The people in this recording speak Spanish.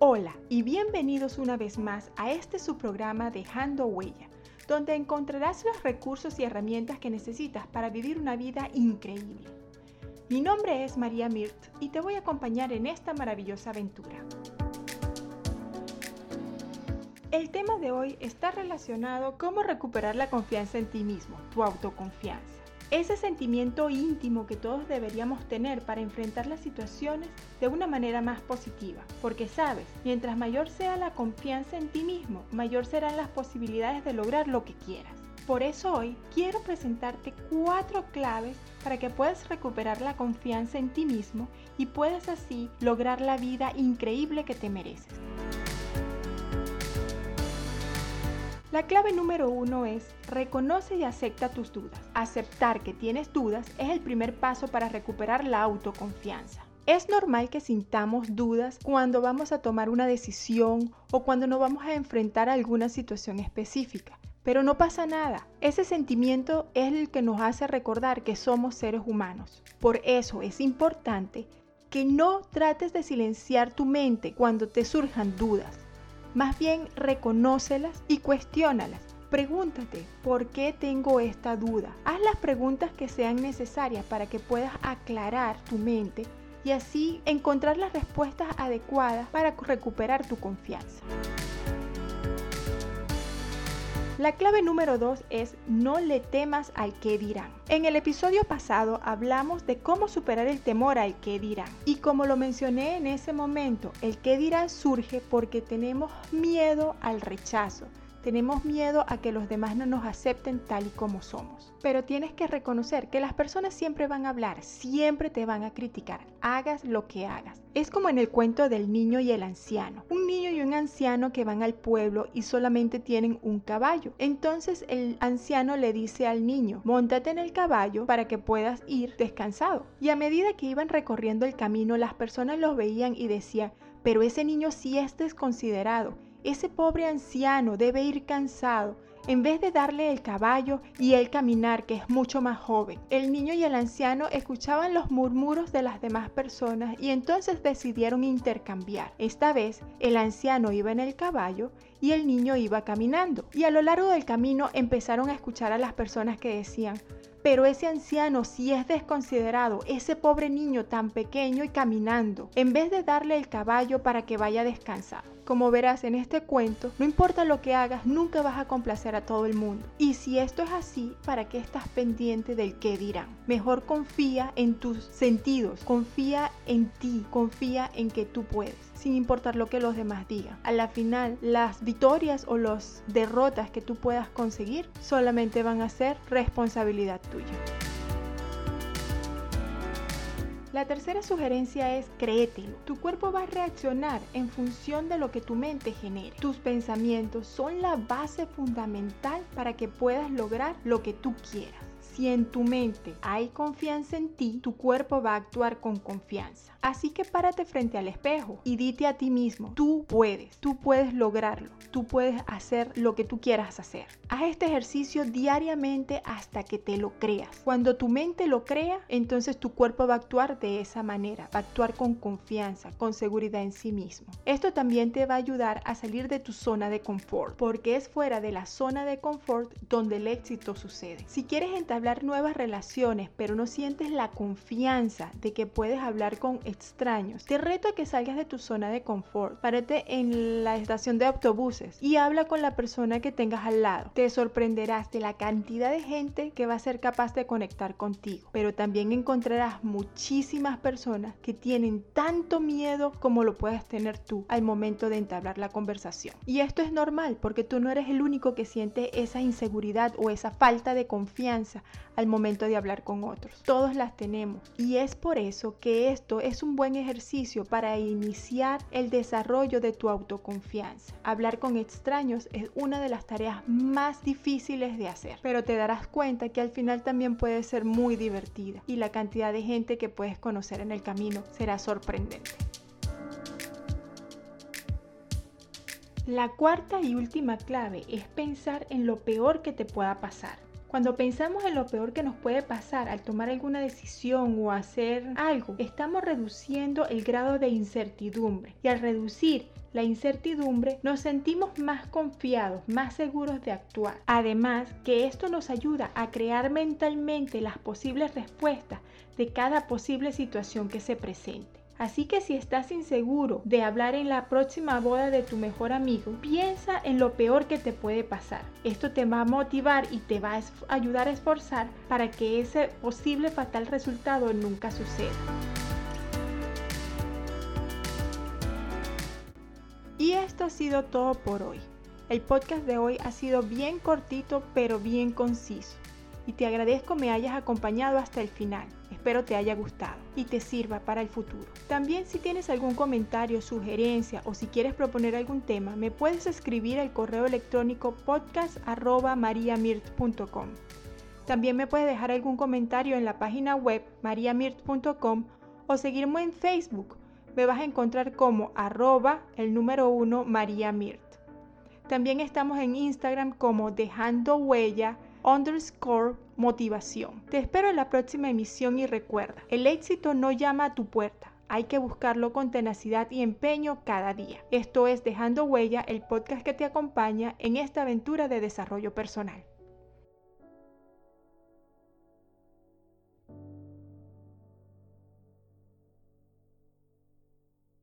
Hola y bienvenidos una vez más a este su programa Dejando Huella, donde encontrarás los recursos y herramientas que necesitas para vivir una vida increíble. Mi nombre es María Mirt y te voy a acompañar en esta maravillosa aventura. El tema de hoy está relacionado con cómo recuperar la confianza en ti mismo, tu autoconfianza. Ese sentimiento íntimo que todos deberíamos tener para enfrentar las situaciones de una manera más positiva. Porque sabes, mientras mayor sea la confianza en ti mismo, mayor serán las posibilidades de lograr lo que quieras. Por eso hoy quiero presentarte cuatro claves para que puedas recuperar la confianza en ti mismo y puedas así lograr la vida increíble que te mereces. La clave número uno es reconoce y acepta tus dudas. Aceptar que tienes dudas es el primer paso para recuperar la autoconfianza. Es normal que sintamos dudas cuando vamos a tomar una decisión o cuando nos vamos a enfrentar a alguna situación específica. Pero no pasa nada. Ese sentimiento es el que nos hace recordar que somos seres humanos. Por eso es importante que no trates de silenciar tu mente cuando te surjan dudas. Más bien reconócelas y cuestiónalas. Pregúntate, ¿por qué tengo esta duda? Haz las preguntas que sean necesarias para que puedas aclarar tu mente y así encontrar las respuestas adecuadas para recuperar tu confianza. La clave número 2 es no le temas al que dirán. En el episodio pasado hablamos de cómo superar el temor al que dirán. Y como lo mencioné en ese momento, el que dirán surge porque tenemos miedo al rechazo tenemos miedo a que los demás no nos acepten tal y como somos. Pero tienes que reconocer que las personas siempre van a hablar, siempre te van a criticar, hagas lo que hagas. Es como en el cuento del niño y el anciano. Un niño y un anciano que van al pueblo y solamente tienen un caballo. Entonces el anciano le dice al niño, montate en el caballo para que puedas ir descansado. Y a medida que iban recorriendo el camino, las personas los veían y decían, pero ese niño sí es desconsiderado ese pobre anciano debe ir cansado en vez de darle el caballo y él caminar, que es mucho más joven. El niño y el anciano escuchaban los murmuros de las demás personas y entonces decidieron intercambiar. Esta vez el anciano iba en el caballo y el niño iba caminando. Y a lo largo del camino empezaron a escuchar a las personas que decían, pero ese anciano sí es desconsiderado, ese pobre niño tan pequeño y caminando, en vez de darle el caballo para que vaya a descansar. Como verás en este cuento, no importa lo que hagas, nunca vas a complacer a todo el mundo. Y si esto es así, ¿para qué estás pendiente del qué dirán? Mejor confía en tus sentidos, confía en ti, confía en que tú puedes sin importar lo que los demás digan. A la final, las victorias o las derrotas que tú puedas conseguir solamente van a ser responsabilidad tuya. La tercera sugerencia es créetelo. Tu cuerpo va a reaccionar en función de lo que tu mente genere. Tus pensamientos son la base fundamental para que puedas lograr lo que tú quieras. Si en tu mente hay confianza en ti, tu cuerpo va a actuar con confianza. Así que párate frente al espejo y dite a ti mismo, tú puedes, tú puedes lograrlo, tú puedes hacer lo que tú quieras hacer. Haz este ejercicio diariamente hasta que te lo creas. Cuando tu mente lo crea, entonces tu cuerpo va a actuar de esa manera, va a actuar con confianza, con seguridad en sí mismo. Esto también te va a ayudar a salir de tu zona de confort, porque es fuera de la zona de confort donde el éxito sucede. Si quieres entablar nuevas relaciones, pero no sientes la confianza de que puedes hablar con extraños, te reto a que salgas de tu zona de confort. Párate en la estación de autobuses y habla con la persona que tengas al lado. Te sorprenderás de la cantidad de gente que va a ser capaz de conectar contigo, pero también encontrarás muchísimas personas que tienen tanto miedo como lo puedes tener tú al momento de entablar la conversación. Y esto es normal porque tú no eres el único que siente esa inseguridad o esa falta de confianza al momento de hablar con otros. Todos las tenemos y es por eso que esto es un buen ejercicio para iniciar el desarrollo de tu autoconfianza. Hablar con extraños es una de las tareas más difíciles de hacer, pero te darás cuenta que al final también puede ser muy divertida y la cantidad de gente que puedes conocer en el camino será sorprendente. La cuarta y última clave es pensar en lo peor que te pueda pasar. Cuando pensamos en lo peor que nos puede pasar al tomar alguna decisión o hacer algo, estamos reduciendo el grado de incertidumbre. Y al reducir la incertidumbre nos sentimos más confiados, más seguros de actuar. Además, que esto nos ayuda a crear mentalmente las posibles respuestas de cada posible situación que se presente. Así que si estás inseguro de hablar en la próxima boda de tu mejor amigo, piensa en lo peor que te puede pasar. Esto te va a motivar y te va a ayudar a esforzar para que ese posible fatal resultado nunca suceda. Y esto ha sido todo por hoy. El podcast de hoy ha sido bien cortito pero bien conciso. Y te agradezco me hayas acompañado hasta el final. Espero te haya gustado y te sirva para el futuro. También si tienes algún comentario, sugerencia o si quieres proponer algún tema, me puedes escribir al correo electrónico podcast.mariamirt.com. También me puedes dejar algún comentario en la página web mariamirt.com o seguirme en Facebook. Me vas a encontrar como arroba el número uno María Mirt. También estamos en Instagram como dejando huella underscore motivación. Te espero en la próxima emisión y recuerda, el éxito no llama a tu puerta. Hay que buscarlo con tenacidad y empeño cada día. Esto es Dejando Huella, el podcast que te acompaña en esta aventura de desarrollo personal.